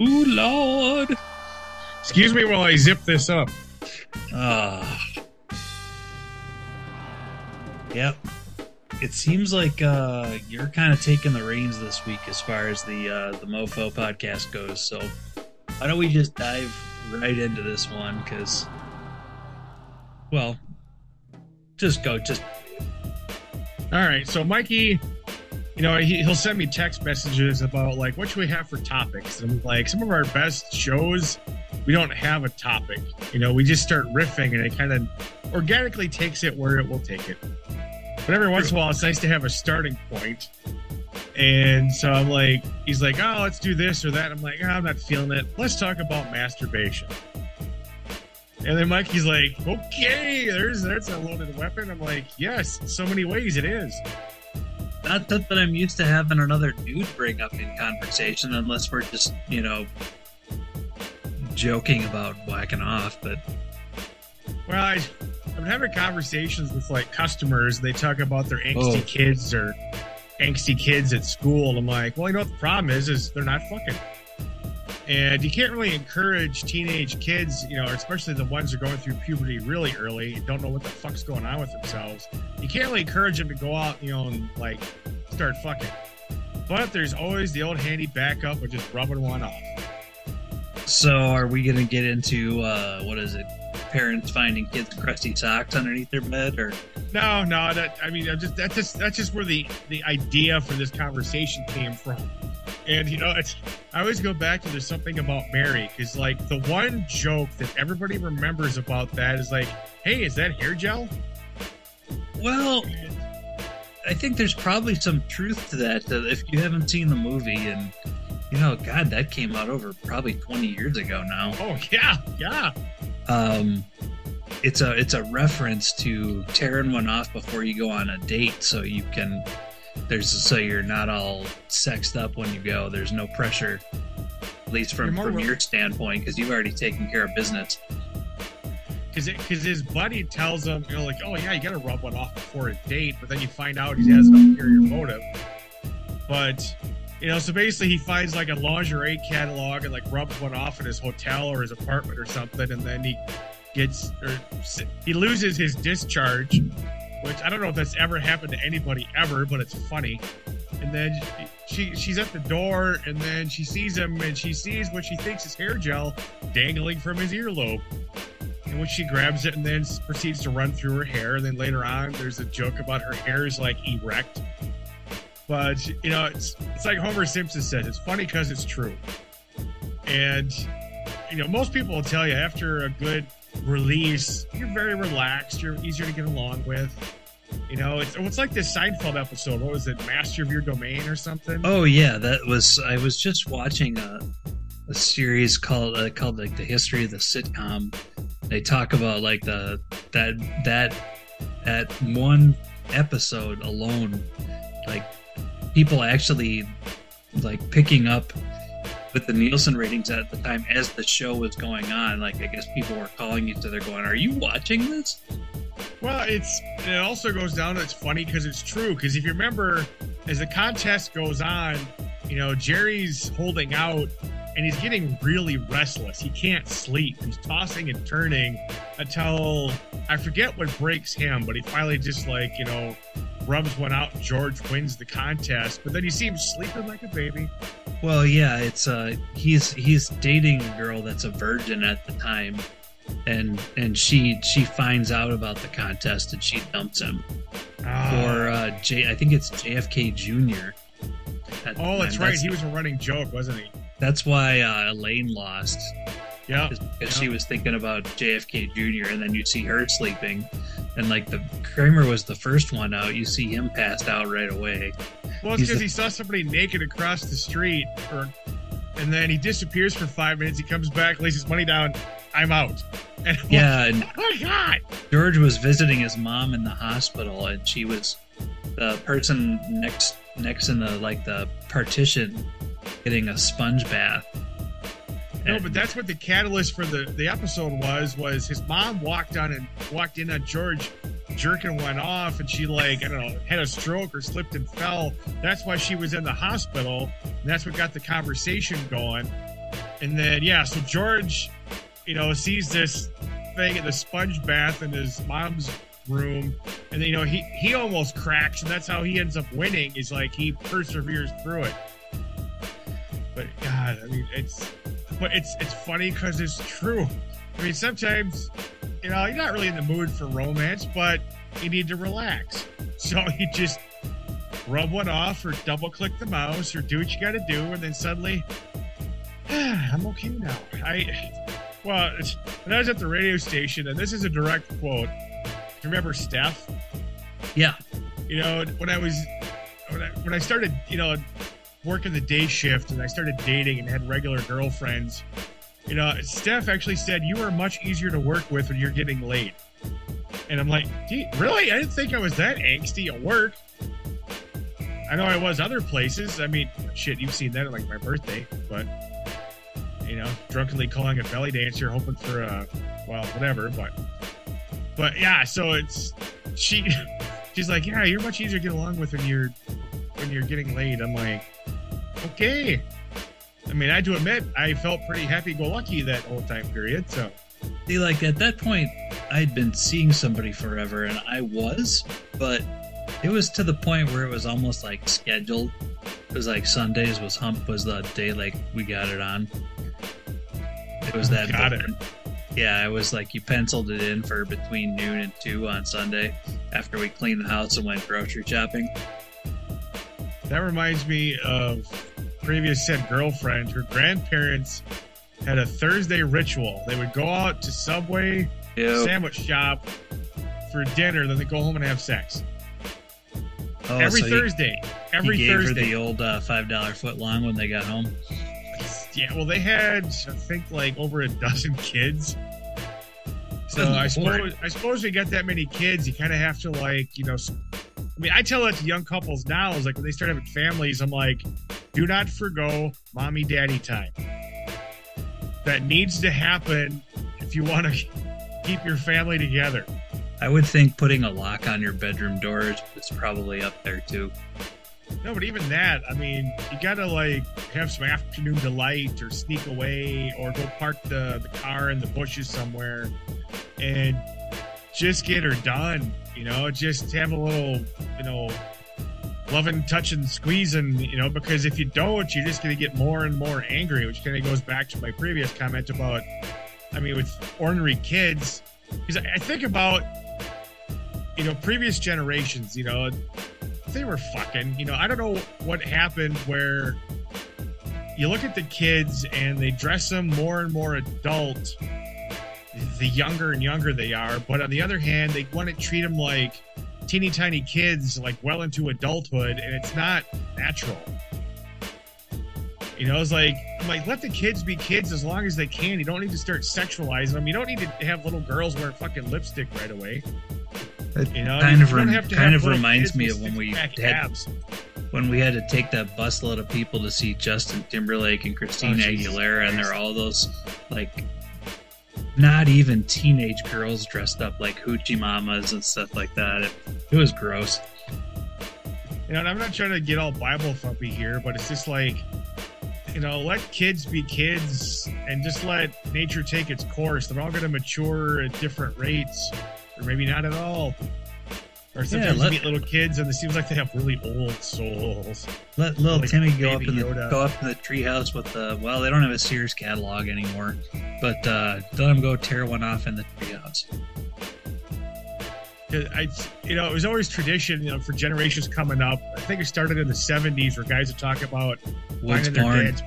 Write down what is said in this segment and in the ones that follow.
Ooh, Lord. Excuse me while I zip this up. Ah. Yep. It seems like uh, you're kind of taking the reins this week as far as the uh, the Mofo podcast goes. So why don't we just dive right into this one? Because, well, just go. Just All right, so Mikey, you know, he, he'll send me text messages about like what should we have for topics. And like, some of our best shows, we don't have a topic. You know, we just start riffing, and it kind of organically takes it where it will take it. But every once in a while, it's nice to have a starting point. And so I'm like, he's like, oh, let's do this or that. I'm like, oh, I'm not feeling it. Let's talk about masturbation. And then Mikey's like, okay, there's that's a loaded weapon. I'm like, yes, so many ways it is. Not that I'm used to having another dude bring up in conversation, unless we're just you know joking about whacking off. But Well, I, I've been having conversations with like customers. They talk about their angsty Oh. kids or angsty kids at school. And I'm like, well, you know what the problem is? Is they're not fucking. And you can't really encourage teenage kids, you know, especially the ones who are going through puberty really early and don't know what the fuck's going on with themselves. You can't really encourage them to go out, you know, and like start fucking. But there's always the old handy backup of just rubbing one off. so are we gonna get into uh, what is it? Parents finding kids crusty socks underneath their bed, or No, no, that I mean, I'm just that's just that's just where the the idea for this conversation came from. And you know, it's I always go back to there's something about Mary because like the one joke that everybody remembers about that is like, hey, is that hair gel? well, I think there's probably some truth to that. That if you haven't seen the movie, and you know, God, that came out over probably 20 years ago now. Oh yeah, yeah. um it's a it's a reference to tearing one off before you go on a date so you can there's so you're not all sexed up when you go. There's no pressure at least from from re- your standpoint because you've already taken care of business. Because because his buddy tells him, you know, like, oh yeah, you got to rub one off before a date, but then you find out he has an ulterior motive. But you know, so basically, he finds like a lingerie catalog and like rubs one off at his hotel or his apartment or something, and then he gets or he loses his discharge, which I don't know if that's ever happened to anybody ever, but it's funny. And then she she's at the door, and then she sees him, and she sees what she thinks is hair gel dangling from his earlobe. And which she grabs it and then proceeds to run through her hair. And then later on, there's a joke about her hair is like erect. But you know, it's it's like Homer Simpson says. It's funny because it's true. And you know, most people will tell you after a good release, you're very relaxed. You're easier to get along with. You know, it's it's like this Seinfeld episode. What was it, Master of Your Domain or something? oh yeah that was i was just watching a, a series called uh, called like the history of the sitcom they talk about like the that that that one episode alone like people actually like picking up with the Nielsen ratings at the time as the show was going on like I guess people were calling each other going are you watching this Well, it's it also goes down. It's funny because it's true. Because if you remember, as the contest goes on, you know Jerry's holding out, and he's getting really restless. He can't sleep. He's tossing and turning until I forget what breaks him, but he finally just like you know rubs one out. George wins the contest, but then you see him sleeping like a baby. Well yeah it's uh he's he's dating a girl that's a virgin at the time and and she she finds out about the contest and she dumps him Ah. for uh J I think it's JFK Jr. at oh, that's right. He was a running joke, wasn't he? That's why uh, Elaine lost Yeah. because she was thinking about JFK Jr. and then you see her sleeping, and like the Kramer was the first one out. You see him passed out right away. Well, it's because he saw somebody naked across the street, or, and then he disappears for five minutes. He comes back, lays his money down. I'm out. And I'm Yeah, and like, oh my god! George was visiting his mom in the hospital, and she was the person next next in the like the partition getting a sponge bath. No, but that's what the catalyst for the the episode was. Was his mom walked on and walked in on George jerking one off, and she like I don't know had a stroke or slipped and fell. That's why she was in the hospital, and that's what got the conversation going. And then yeah, so George, you know, sees this thing in the sponge bath in his mom's room, and you know he he almost cracks, and that's how he ends up winning. Is like he perseveres through it. But God, I mean, it's but it's it's funny because it's true. I mean, sometimes you know you're not really in the mood for romance, but you need to relax. So you just rub one off, or double click the mouse, or do what you got to do, and then suddenly, I'm okay now. I well, when I was at the radio station, and this is a direct quote. Do you remember Steph? Yeah. You know, when I was when I, when I started, you know, working the day shift and I started dating and had regular girlfriends, you know, Steph actually said you are much easier to work with when you're getting laid. And I'm like, really? I didn't think I was that angsty at work. I know I was other places. I mean, shit, you've seen that at like my birthday, but you know, drunkenly calling a belly dancer, hoping for a well, whatever. But but yeah, so it's she. She's like, yeah, you're much easier to get along with when you're when you're getting laid. I'm like, okay. I mean, I do admit, I felt pretty happy-go-lucky that whole time period. So See, like at that point, I'd been seeing somebody forever, and I was, but it was to the point where it was almost like scheduled. It was like Sundays was hump was the day like we got it on. It was that. Got it. Yeah, it was like you penciled it in for between noon and two on Sunday after we cleaned the house and went grocery shopping. That reminds me of previous said girlfriend. Her grandparents had a Thursday ritual. They would go out to Subway, sandwich shop for dinner, then they go home and have sex. Oh, every so he- Thursday. Every he gave her Thursday. the old uh, five dollar foot long when they got home. Yeah, well, they had I think like over a dozen kids. So Good I lord. suppose I suppose we got that many kids, you kind of have to like you know. I mean, I tell that to young couples now. Is like when they start having families, I'm like, do not forgo mommy daddy time. That needs to happen if you want to keep your family together. I would think putting a lock on your bedroom doors is probably up there too. No, but even that, I mean, you gotta like have some afternoon delight or sneak away or go park the, the car in the bushes somewhere and just get her done. You know, just have a little, you know, loving, touching, squeezing, you know, because if you don't, you're just gonna get more and more angry, which kind of goes back to my previous comment about, I mean, with ornery kids, because I think about, you know, previous generations, you know, they were fucking. You know, I don't know what happened where you look at the kids and they dress them more and more adult the younger and younger they are. But on the other hand, they want to treat them like teeny tiny kids, like well into adulthood, and it's not natural. You know, it's like, I'm like, let the kids be kids as long as they can. You don't need to start sexualizing them. You don't need to have little girls wear fucking lipstick right away. You know, kind you of rem- kind of reminds me of when we had abs. when we had to take that busload of people to see Justin Timberlake and Christina Oh, Aguilera, and Christ. they're all those like not even teenage girls dressed up like hoochie mamas and stuff like that. It, it was gross. You know, and I'm not trying to get all Bible thumpy here, but it's just like, you know, let kids be kids and just let nature take its course. They're all going to mature at different rates, or maybe not at all. Or sometimes let- you meet little kids and it seems like they have really old souls. Let little Like Timmy go up in the Yoda. go up in the treehouse with the well, they don't have a Sears catalog anymore, but uh, let him go tear one off in the treehouse. I, you know, it was always tradition, you know, for generations coming up. I think it started in the 70s where guys would talk about Woods finding their born. dad's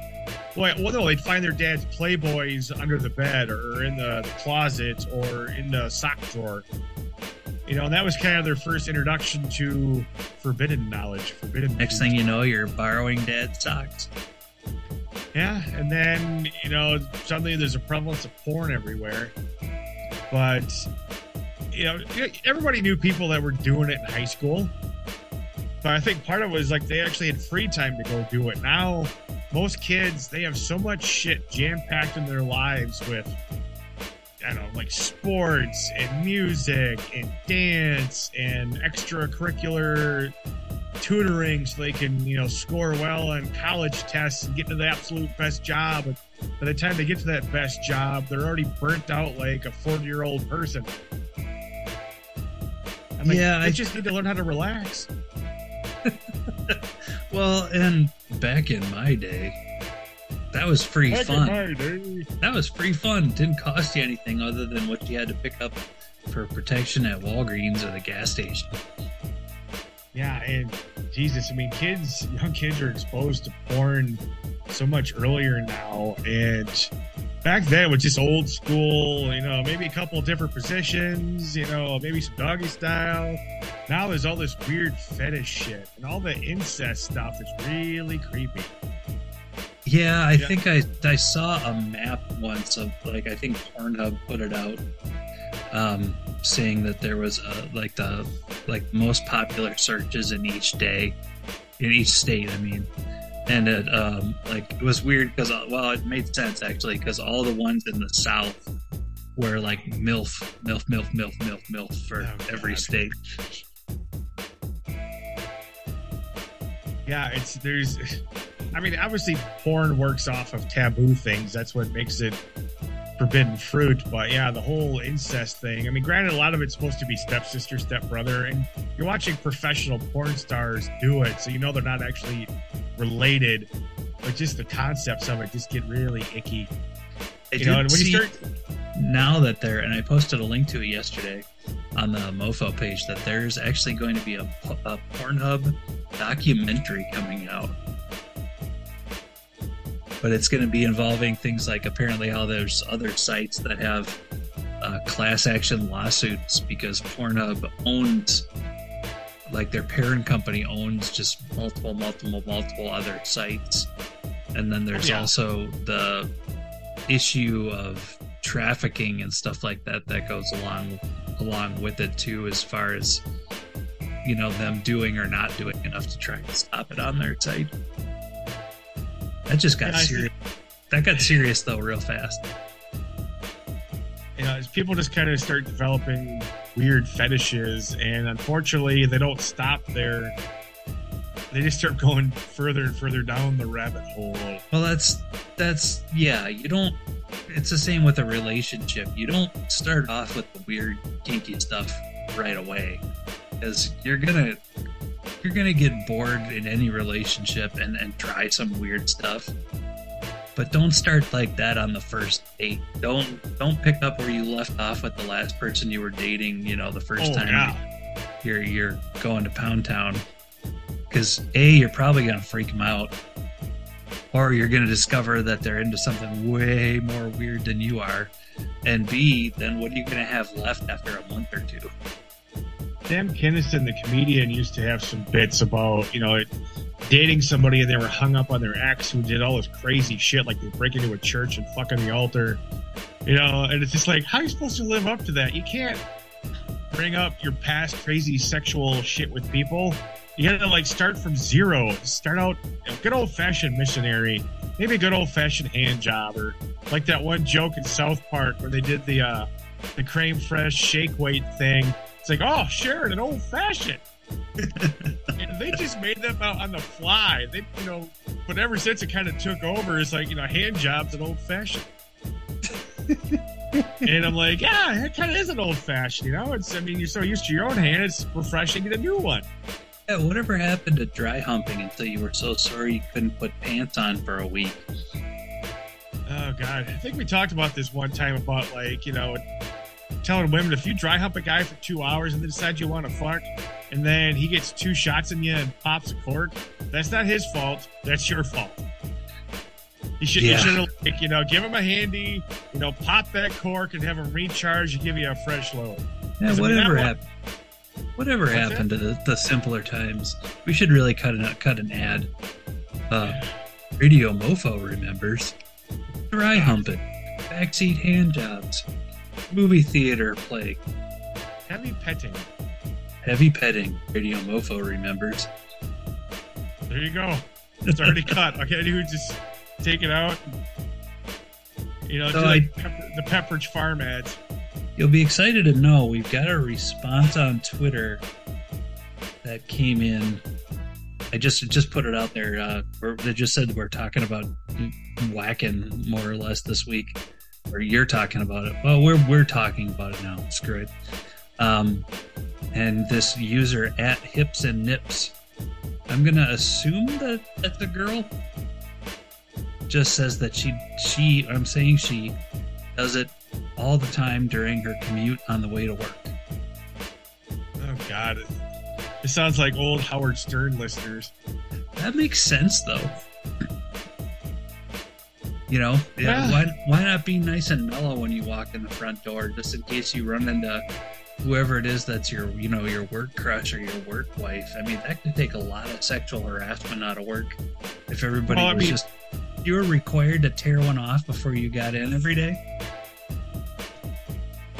well, well, no, they'd find their dad's playboys under the bed or in the, the closet or in the sock drawer. You know, and that was kind of their first introduction to forbidden knowledge, forbidden. Next thing you know, you're borrowing dad's socks. yeah, and then you know suddenly there's a prevalence of porn everywhere. But you know, everybody knew people that were doing it in high school. But I think part of it was like they actually had free time to go do it. Now, most kids they have so much shit jam packed in their lives with, I don't know, like sports and music and dance and extracurricular tutoring so they can you know score well on college tests and get to the absolute best job by the time they get to that best job, they're already burnt out like a 40 year old person. I'm like, Yeah, I- just need to learn how to relax. Well, and back in my day, that was free Back in fun. my day. That was free fun. Didn't cost you anything other than what you had to pick up for protection at Walgreens or the gas station. Yeah, and Jesus, I mean, kids, young kids are exposed to porn so much earlier now, and back then it was just old school. You know, maybe a couple different positions. You know, maybe some doggy style. Now there's all this weird fetish shit and all the incest stuff is really creepy. Yeah, I Yeah. think I I saw a map once of like I think Pornhub put it out, um, saying that there was a, like the like most popular searches in each day, in each state. I mean, and it um like it was weird because well it made sense actually because all the ones in the south were like milf milf milf milf milf milf for Oh, every God. state. Yeah, it's there's. I mean, obviously, porn works off of taboo things. That's what makes it forbidden fruit. But yeah, the whole incest thing. I mean, granted, a lot of it's supposed to be stepsister, stepbrother, and you're watching professional porn stars do it, so you know they're not actually related. But just the concepts of it just get really icky. I You know, and when you start, now that they're and I posted a link to it yesterday on the Mofo page that there's actually going to be a, a Pornhub documentary coming out. But it's going to be involving things like apparently how there's other sites that have uh, class action lawsuits because Pornhub owns, like their parent company owns just multiple, multiple, multiple other sites. And then there's Yeah. also the issue of trafficking and stuff like that that goes along along with it too as far as you know them doing or not doing enough to try and stop it on their site that just got serious that got serious though real fast you know, people just kind of start developing weird fetishes, and unfortunately, they don't stop there. They just start going further and further down the rabbit hole. well that's that's yeah you don't it's the same with a relationship you don't start off with the weird kinky stuff right away because you're gonna you're gonna get bored in any relationship and, and try some weird stuff but don't start like that on the first date. Don't don't pick up where you left off with the last person you were dating you know the first Oh, time yeah. you're you're going to pound town. Because a you're probably gonna freak them out or you're gonna discover that they're into something way more weird than you are. And b then what are you gonna have left after a month or two? Sam Kinison, the comedian, used to have some bits about, you know, dating somebody and they were hung up on their ex who did all this crazy shit, like they break into a church and fuck on the altar. You know, and it's just like, how are you supposed to live up to that? You can't bring up your past crazy sexual shit with people. You gotta like start from zero. Start out good old fashioned missionary, maybe a good old fashioned hand job, or like that one joke in South Park where they did the uh the creme fraiche shake weight thing. It's like, oh, sure, an old fashioned. and they just made them out on the fly. They, you know, but ever since it kind of took over, it's like, you know, hand jobs and old fashioned. and I'm like, yeah, it kind of is an old fashioned, you know? It's, I mean, you're so used to your own hand, it's refreshing to get a new one. yeah whatever happened to dry humping until you were so sore you couldn't put pants on for a week Oh God, I think we talked about this one time about like you know telling women if you dry hump a guy for two hours and then decide you want to fuck, and then he gets two shots in you and pops a cork, that's not his fault. That's your fault. You should, Yeah. you should like, you know, give him a handy, you know, pop that cork and have him recharge and give you a fresh load. yeah 'Cause, I mean, whatever happened whatever What's happened to the, the simpler times we should really cut an cut an ad uh radio mofo remembers dry humping backseat hand jobs movie theater play Heavy petting. Heavy petting radio mofo remembers There you go. It's already cut. Okay, dude, just take it out. You know, So do like Pepper, the Pepperidge Farm ads. You'll be excited to know we've got a response on Twitter that came in I just just put it out there. Uh, we're, they just said we're talking about whacking more or less this week, or you're talking about it. Well, we're we're talking about it now. Screw it. Um, and this user at hips and nips, I'm gonna assume that that's a girl. Just says that she she. I'm saying she does it all the time during her commute on the way to work. Oh God, it, it sounds like old Howard Stern listeners. That makes sense, though. You know. Yeah. why why not be nice and mellow when you walk in the front door, just in case you run into whoever it is that's your you know your work crush or your work wife. I mean, that could take a lot of sexual harassment out of work if everybody Well, I was mean- just you were required to tear one off before you got in every day.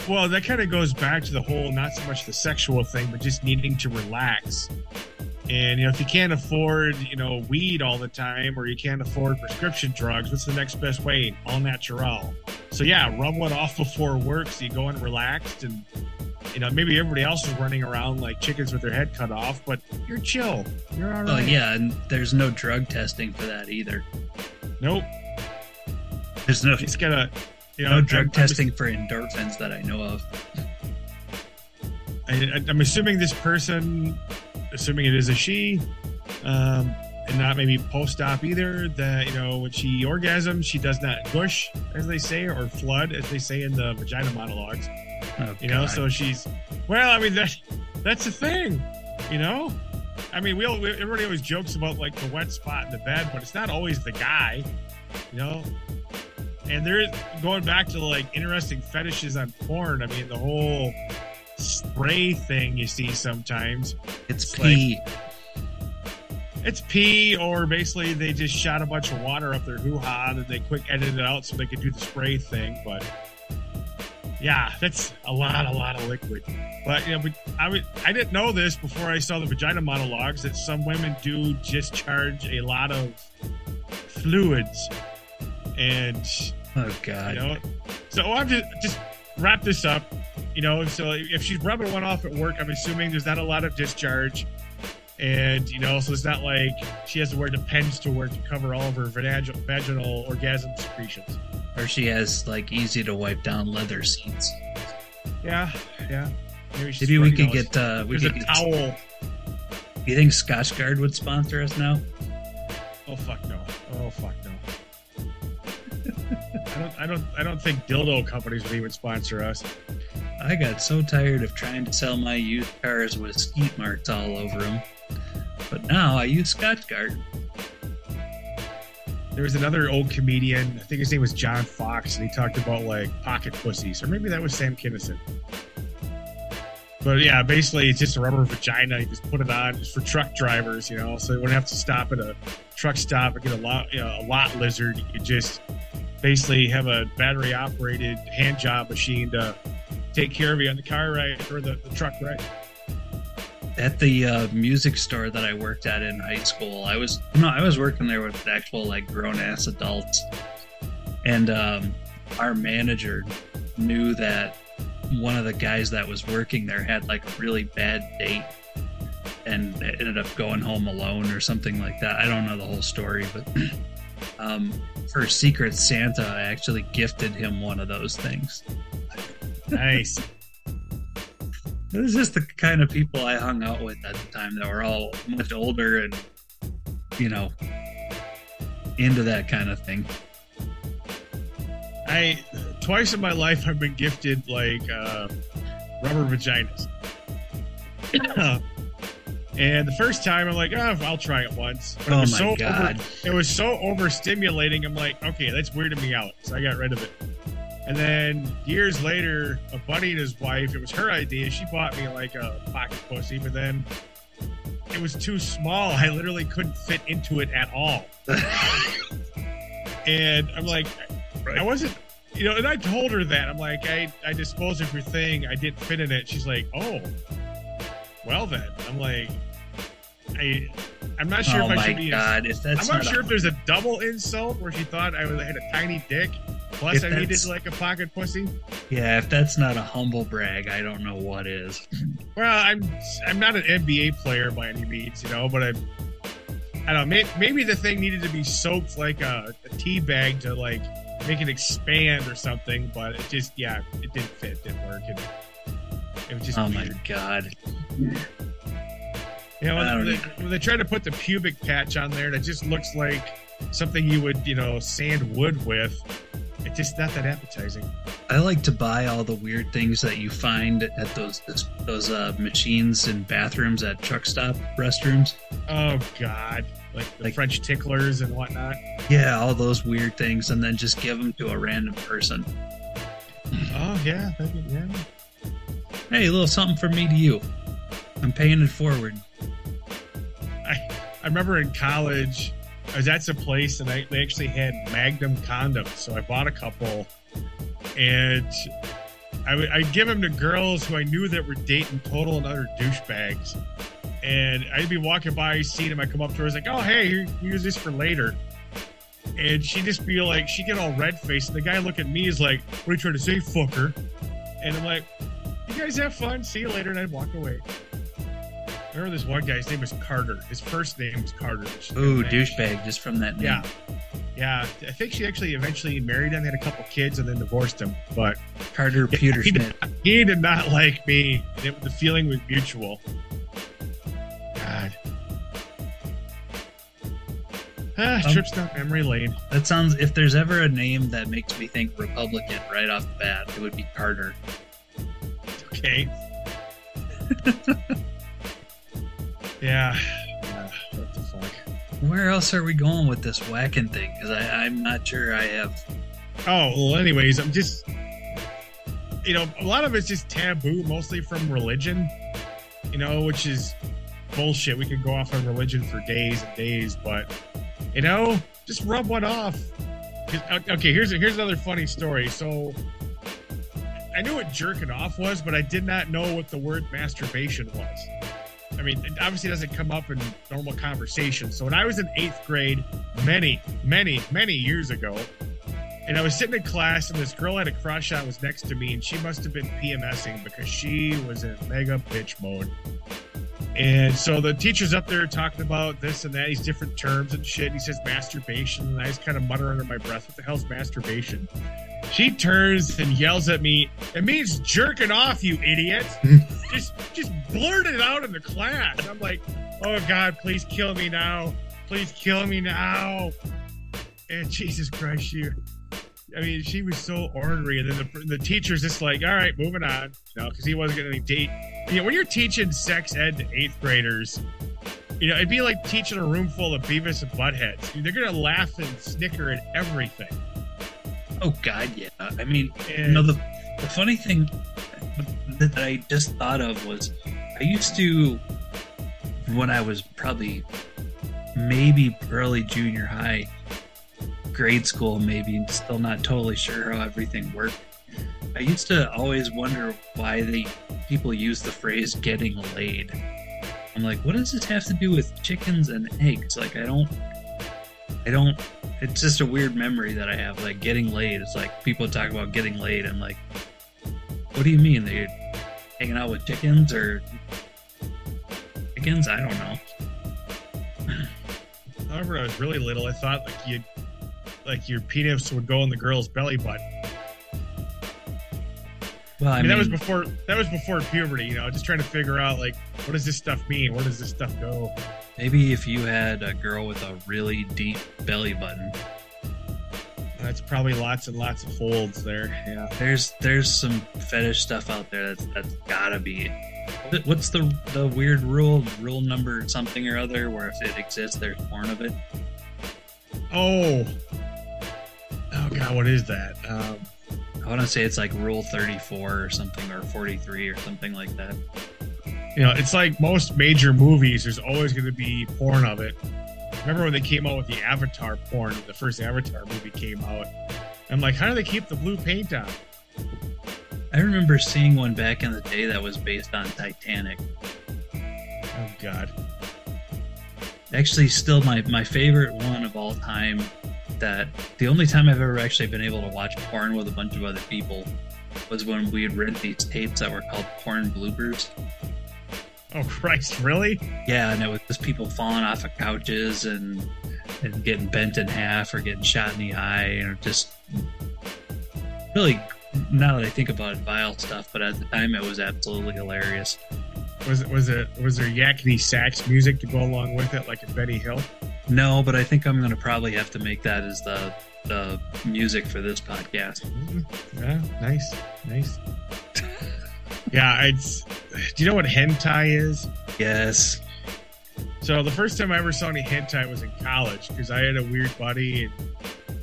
Well, that kind of goes back to the whole not so much the sexual thing, but just needing to relax. And you know, if you can't afford, you know, weed all the time, or you can't afford prescription drugs, what's the next best way? All natural. So yeah, rub one off before work, so you go in relaxed, and you know, maybe everybody else is running around like chickens with their head cut off, but you're chill. You're all Oh yeah, and there's no drug testing for that either. Nope. There's no It's gotta, you know, no I'm- drug I'm- testing for endorphins that I know of. I, I'm assuming this person, assuming it is a she, um, and not maybe post-op either. That you know, when she orgasms, she does not gush, as they say, or flood, as they say in the vagina monologues. Oh, You know, God. so she's well. I mean, that that's the thing. You know, I mean, we, all, we everybody always jokes about like the wet spot in the bed, but it's not always the guy. You know. And there is going back to like interesting fetishes on porn. I mean, the whole spray thing you see sometimes. it's it's pee. It's pee, or basically they just shot a bunch of water up their hoo ha and they quick edited it out so they could do the spray thing. But yeah, that's a lot, a lot of liquid. But you know, but I would, I didn't know this before I saw the vagina monologues that some women do discharge a lot of fluids, and oh God. you know, so oh, I'm just just wrap this up. You know, so if she's rubbing one off at work, I'm assuming there's not a lot of discharge, and you know, so it's not like she has to wear the Depends to work to cover all of her vaginal, vaginal orgasm secretions. Or she has like easy to wipe down leather seats. Yeah, yeah. Maybe, she's Maybe we could get uh we There's could a get towel. you think Scotchgard would sponsor us now? Oh fuck no! Oh fuck no! I don't. I don't. I don't think dildo companies would even sponsor us. I got so tired of trying to sell my used cars with skeet marks all over them. But now I use Scotchgard. There was another old comedian, I think his name was John Fox, and he talked about like pocket pussies, or maybe that was Sam Kinison. But yeah, basically it's just a rubber vagina. You just put it on just for truck drivers, you know, so you wouldn't have to stop at a truck stop and get a lot, you know, a lot lizard. You could just basically have a battery operated hand job machine to take care of you on the car ride or the, the truck ride. At the uh, music store that I worked at in high school, I was no, I was working there with actual like grown ass adults, and um, our manager knew that one of the guys that was working there had like a really bad date and ended up going home alone or something like that. I don't know the whole story, but um, for Secret Santa, I actually gifted him one of those things. Nice. It was just the kind of people I hung out with at the time that were all much older and, you know, into that kind of thing. I twice in my life I've been gifted like uh, rubber vaginas. and the first time I'm like, oh, I'll try it once. But it Oh was my so god. Over, it was so overstimulating. I'm like, okay, that's weirding me out. So I got rid of it. And then years later, a buddy and his wife, it was her idea. She bought me like a pocket pussy, but then it was too small. I literally couldn't fit into it at all. and I'm like, I wasn't, you know, and I told her that. I'm like, I, I disposed of your thing. I didn't fit in it. She's like, oh, well then. I'm like, I, I'm not sure oh if I should be. god! That's I'm not not sure a- if there's a double insult where she thought I was, had a tiny dick. Plus, If I needed like a pocket pussy. yeah, if that's not a humble brag, I don't know what is. Well, I'm I'm not an NBA player by any means, you know, but I'm I don't know. Maybe, maybe the thing needed to be soaked like a, a tea bag to like make it expand or something, but it just yeah, it didn't fit, it didn't work. It, it was just Oh weird. my god. You know, when they, when they try to put the pubic patch on there, that just looks like something you would, you know, sand wood with. It's just not that appetizing. I like to buy all the weird things that you find at those those uh, machines in bathrooms at truck stop restrooms. Oh God, like the Like- French ticklers and whatnot. Yeah, all those weird things, and then just give them to a random person. Oh yeah, be- yeah. Hey, a little something from me to you. I'm paying it forward. I I remember in college, I was at some place and I, they actually had Magnum condoms, so I bought a couple, and I would I'd give them to girls who I knew that were dating total and utter douchebags, and I'd be walking by, seeing them, I come up to her, I was like, "Oh hey, use this for later," and she'd just be like, she get all red faced, and the guy look at me is like, "What are you trying to say, fucker?" And I'm like, "You guys have fun, see you later," and I'd walk away. I remember this one guy's name was Carter. His first name was Carter. Ooh, douchebag, just from that name. Yeah. Yeah. I think she actually eventually married him, had a couple kids, and then divorced him. But Carter Yeah, Peter he did- Schmidt. he did not like me. It, the feeling was mutual. God. Ah, Um, trips down memory lane. That sounds. If there's ever a name that makes me think Republican right off the bat, it would be Carter. Okay. yeah. Ah, what the fuck? Where else are we going with this whacking thing? Because I'm not sure I have. Oh, well, anyways, I'm just, you know, a lot of it's just taboo, mostly from religion, you know, which is bullshit. We could go off on religion for days and days, but, you know, just rub one off. Okay, here's here's another funny story. So, I knew what jerking off was, but I did not know what the word masturbation was. I mean, it obviously doesn't come up in normal conversation. So when I was in eighth grade, many, many, many years ago, and I was sitting in class, and this girl had a crush on was next to me, and she must have been PMSing because she was in mega bitch mode. And so the teacher's up there talking about this and that, these different terms and shit. And he says masturbation, and I just kind of mutter under my breath, "What the hell's masturbation?" She turns and yells at me, "It means jerking off, you idiot!" blurted out in the class. I'm like, "Oh God, please kill me now! Please kill me now!" And Jesus Christ, she I mean, she was so ornery, and then the, the teacher's just like, "All right, moving on," you know, because he wasn't going to date. You know, when you're teaching sex ed to eighth graders, you know, it'd be like teaching a room full of Beavis and Buttheads. They're going to laugh and snicker at everything. Oh God, yeah. I mean, And you know, the the funny thing that I just thought of was I used to when I was probably maybe early junior high, grade school, maybe still not totally sure how everything worked. I used to always wonder why they people use the phrase "getting laid." I'm like, what does this have to do with chickens and eggs? Like, I don't, I don't. It's just a weird memory that I have. Like getting laid. It's like people talk about getting laid. I'm like, what do you mean? They're hanging out with chickens or chickens? I don't know. However, I was really little. I thought like you, like your penis would go in the girl's belly button. Well, I, I mean, mean, that was before that was before puberty. You know, just trying to figure out like what does this stuff mean? Where does this stuff go? maybe if you had a girl with a really deep belly button, That's probably lots and lots of folds there. Yeah. there's there's some fetish stuff out there that's that's gotta be. What's the the weird rule? Rule number something or other, where if it exists, there's porn of it. Oh. Oh God, what is that? Um, I want to say it's like Rule 34 or something, or 43 or something like that. you know, it's like most major movies. There's always going to be porn of it. Remember when they came out with the Avatar porn? The first Avatar movie came out. I'm like, how do they keep the blue paint on? I remember seeing one back in the day that was based on Titanic. Oh God. Actually, still my, my favorite one of all time. That the only time I've ever actually been able to watch porn with a bunch of other people was when we'd rent these tapes that were called porn bloopers. Oh Christ, really? Yeah, and it was just people falling off of couches and and getting bent in half or getting shot in the eye or just really now that I think about it, vile stuff, but at the time it was absolutely hilarious. Was it was it was there yakety sax music to go along with it, like a Benny Hill? No, but I think I'm gonna probably have to make that as the the music for this podcast. Mm-hmm. Yeah, nice, nice. yeah, it's. Do you know what hentai is? Yes. So the first time I ever saw any hentai was in college because I had a weird buddy, and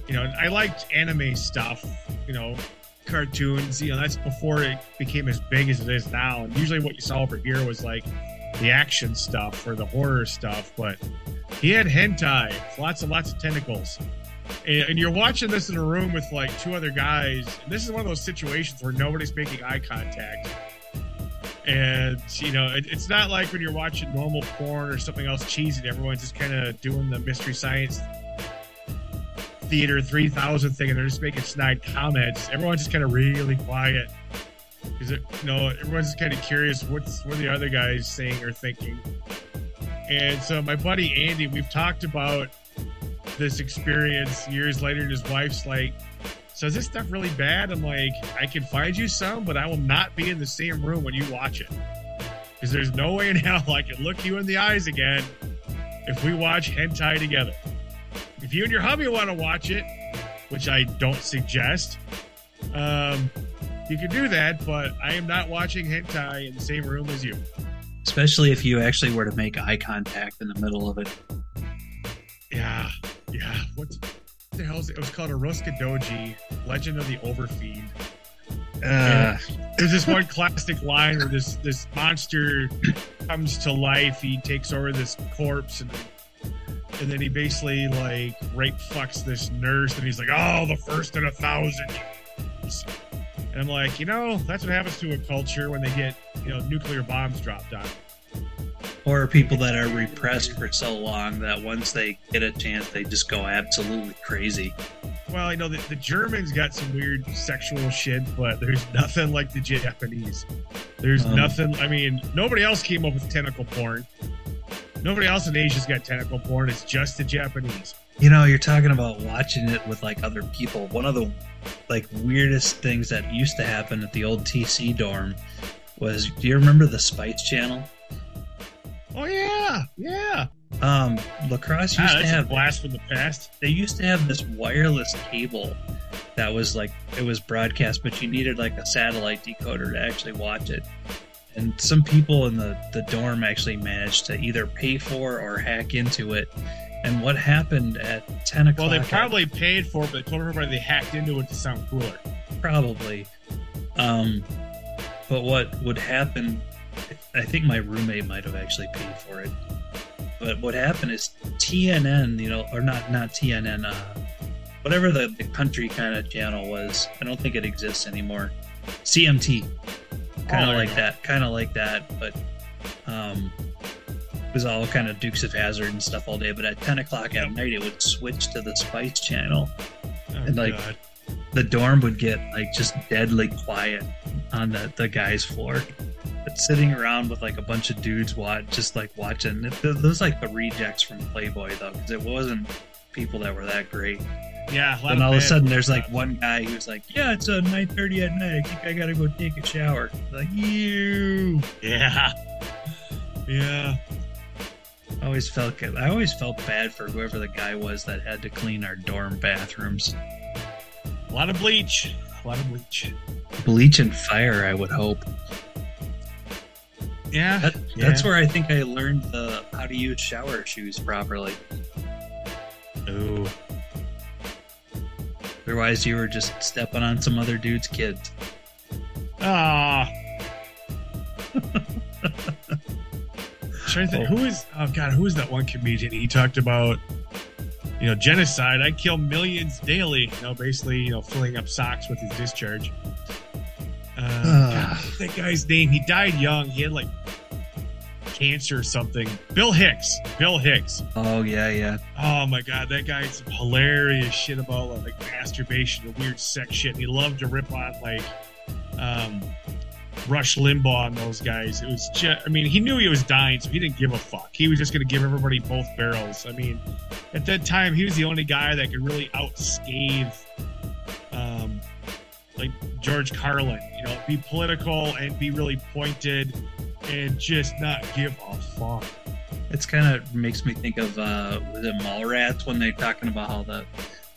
you know, I liked anime stuff. You know, cartoons. You know, that's before it became as big as it is now. And usually, what you saw over here was like the action stuff or the horror stuff. But he had hentai, lots and lots of tentacles. And, and you're watching this in a room with like two other guys. This is one of those situations where nobody's making eye contact. And you know, it, it's not like when you're watching normal porn or something else cheesy. Everyone's just kind of doing the mystery science theater 3000 thing and they're just making snide comments everyone's just kind of really quiet because you know everyone's just kind of curious what's what the other guys saying or thinking and so my buddy andy we've talked about this experience years later and his wife's like so is this stuff really bad i'm like i can find you some but i will not be in the same room when you watch it because there's no way in hell i can look you in the eyes again if we watch hentai together if you and your hubby want to watch it, which I don't suggest, um, you can do that. But I am not watching hentai in the same room as you. Especially if you actually were to make eye contact in the middle of it. Yeah, yeah. What the hell is it? It was called Urotsukidoji, Legend of the Overfiend. Uh, there's this one classic line where this this monster comes to life. He takes over this corpse and and then he basically like rape fucks this nurse, and he's like, "Oh, the first in a thousand years." And I'm like, you know, that's what happens to a culture when they get you know nuclear bombs dropped on. Or people that are repressed for so long that once they get a chance, they just go absolutely crazy. Well, you know, the, the Germans got some weird sexual shit, but there's nothing like the Japanese. There's um, nothing. I mean, nobody else came up with tentacle porn. Nobody else in Asia's got tentacle porn. It's just the Japanese. You know, you're talking about watching it with like other people. One of the like weirdest things that used to happen at the old TC dorm was do you remember the Spice Channel? Oh yeah, yeah. Um, La Crosse ah, used ah, to have blast from the past. They used to have this wireless cable that was like it was broadcast, but you needed like a satellite decoder to actually watch it and some people in the, the dorm actually managed to either pay for or hack into it. And what happened at 10 o'clock? Well, they probably paid for it, but they told everybody they hacked into it to sound cooler. Probably. Um, but what would happen, I think my roommate might have actually paid for it. But what happened is TNN, you know, or not, not TNN, uh, whatever the, the country kind of channel was, I don't think it exists anymore. CMT kind of oh, like that, kind of like that, but um, it was all kind of Dukes of Hazzard and stuff all day. But at ten o'clock at night, it would switch to the Spice Channel, oh, and like God. the dorm would get like just deadly quiet on the the guys' floor. But sitting around with like a bunch of dudes watch, just like watching. It, was like the rejects from Playboy though, because it wasn't people that were that great. Yeah, and all of a sudden there's like one guy who's like, "Yeah, it's a uh, 9:30 at night. I think I gotta go take a shower." Like you. Yeah. Yeah. I always felt I always felt bad for whoever the guy was that had to clean our dorm bathrooms. A lot of bleach. A lot of bleach. Bleach and fire, I would hope. Yeah, that, yeah. That's where I think I learned the how to use shower shoes properly. Ooh. Otherwise, you were just stepping on some other dude's kids. Ah. trying to think, who is? Oh God, who is that one comedian? He talked about, you know, genocide. I kill millions daily. You know, basically, you know, filling up socks with his discharge. Uh, That guy's name? He died young. He had like cancer or something. Bill Hicks. Bill Hicks. Oh yeah, yeah. Oh my god, that guy had some hilarious shit about like masturbation and weird sex shit. And he loved to rip on like um Rush Limbaugh and those guys. It was just, I mean, he knew he was dying, so he didn't give a fuck. He was just going to give everybody both barrels. I mean, at that time, he was the only guy that could really outscathe, George Carlin. You know, be political and be really pointed, and just not give a fuck. It's kind of makes me think of uh, it Mallrats when they're talking about how the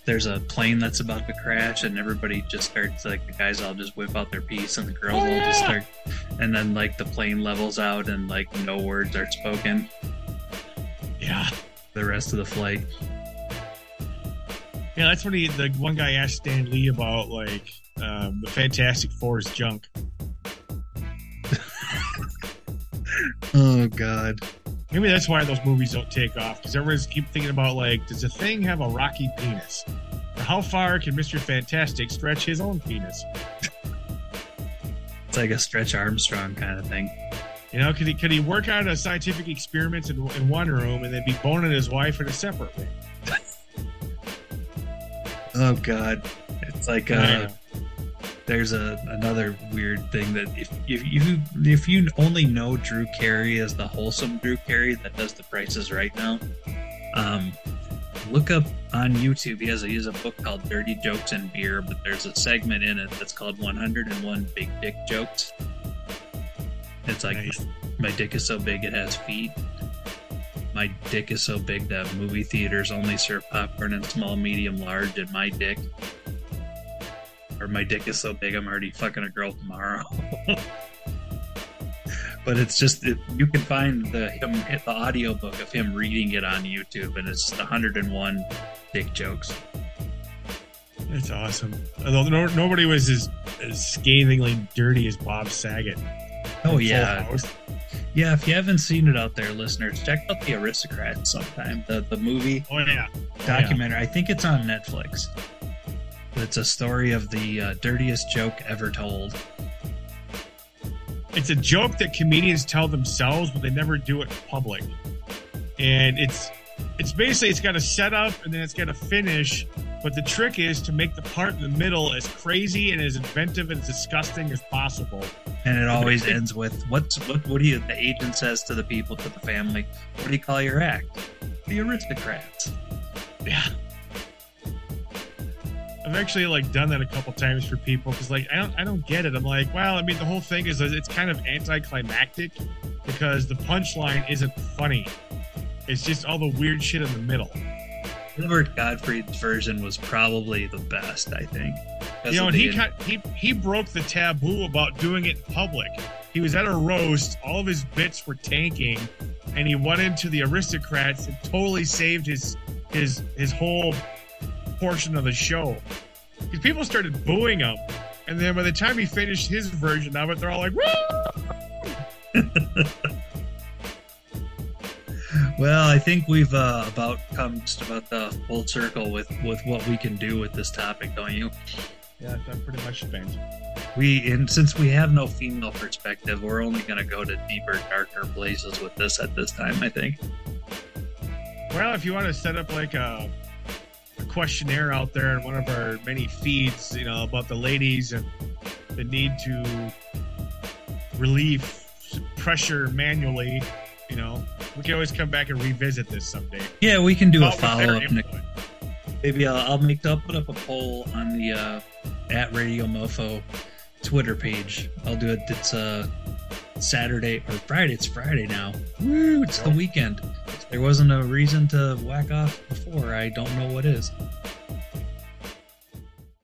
there's a plane that's about to crash and everybody just starts like the guys all just whip out their piece and the girls Oh, all yeah. just start and then like the plane levels out and like no words are spoken Yeah. the rest of the flight. Yeah, that's when he, the one guy asked Stan Lee about like um, the Fantastic Four's junk. Oh god. Maybe that's why those movies don't take off because everyone's keep thinking about like, does the thing have a rocky penis? Or how far can Mister Fantastic stretch his own penis? It's like a Stretch Armstrong kind of thing. You know, could he could he work out a scientific experiment in, in one room and then be boning his wife in a separate room? Oh god. It's like uh there's a another weird thing that if if you if you only know Drew Carey as the wholesome Drew Carey that does the Price Is Right now, um, look up on YouTube. He has a he has a book called Dirty Jokes and Beer, but there's a segment in it that's called 101 Big Dick Jokes. It's like Nice. my dick is so big it has feet. My dick is so big that movie theaters only serve popcorn in small, medium, large, and my dick. Or my dick is so big I'm already fucking a girl tomorrow. but it's just it, you can find the him the audiobook of him reading it on YouTube and it's 101 dick jokes. That's awesome. Although no, nobody was as, as scathingly dirty as Bob Saget. Oh yeah. Yeah, if you haven't seen it out there, listeners, check out The Aristocrats sometime. The the movie. Oh yeah. Oh, documentary. I think it's on Netflix. It's a story of the uh, dirtiest joke ever told. It's a joke that comedians tell themselves, but they never do it in public. And it's it's basically it's got a setup and then it's got a finish. But the trick is to make the part in the middle as crazy and as inventive and as disgusting as possible. And it always ends with what's what what do you the agent says to the people to the family, what do you call your act? The aristocrats. Yeah. I've actually like done that a couple times for people because like I don't I don't get it. I'm like, well, I mean the whole thing is it's kind of anticlimactic because the punchline isn't funny. It's just all the weird shit in the middle. Gilbert Gottfried's version was probably the best, I think. You know, and he cut, he he broke the taboo about doing it in public. He was at a roast, all of his bits were tanking, and he went into the aristocrats and totally saved his his his whole portion of the show. Because people started booing him, and then by the time he finished his version of it, they're all like, "Woo!" Well, I think we've uh, about come just about the full circle with with what we can do with this topic, don't you? Yeah, that's pretty much spent. We and since we have no female perspective, we're only going to go to deeper, darker places with this at this time. I think. Well, if you want to set up like a questionnaire out there in one of our many feeds, you know, about the ladies and the need to relieve pressure manually, you know, we can always come back and revisit this someday. Yeah, we can do a But with their follow up. Maybe I'll, I'll make I'll put up a poll on the uh, at Radio Mofo Twitter page. I'll do it. It's uh, Saturday or Friday. It's Friday now. Woo! It's the weekend. If there wasn't a reason to whack off before. I don't know what is.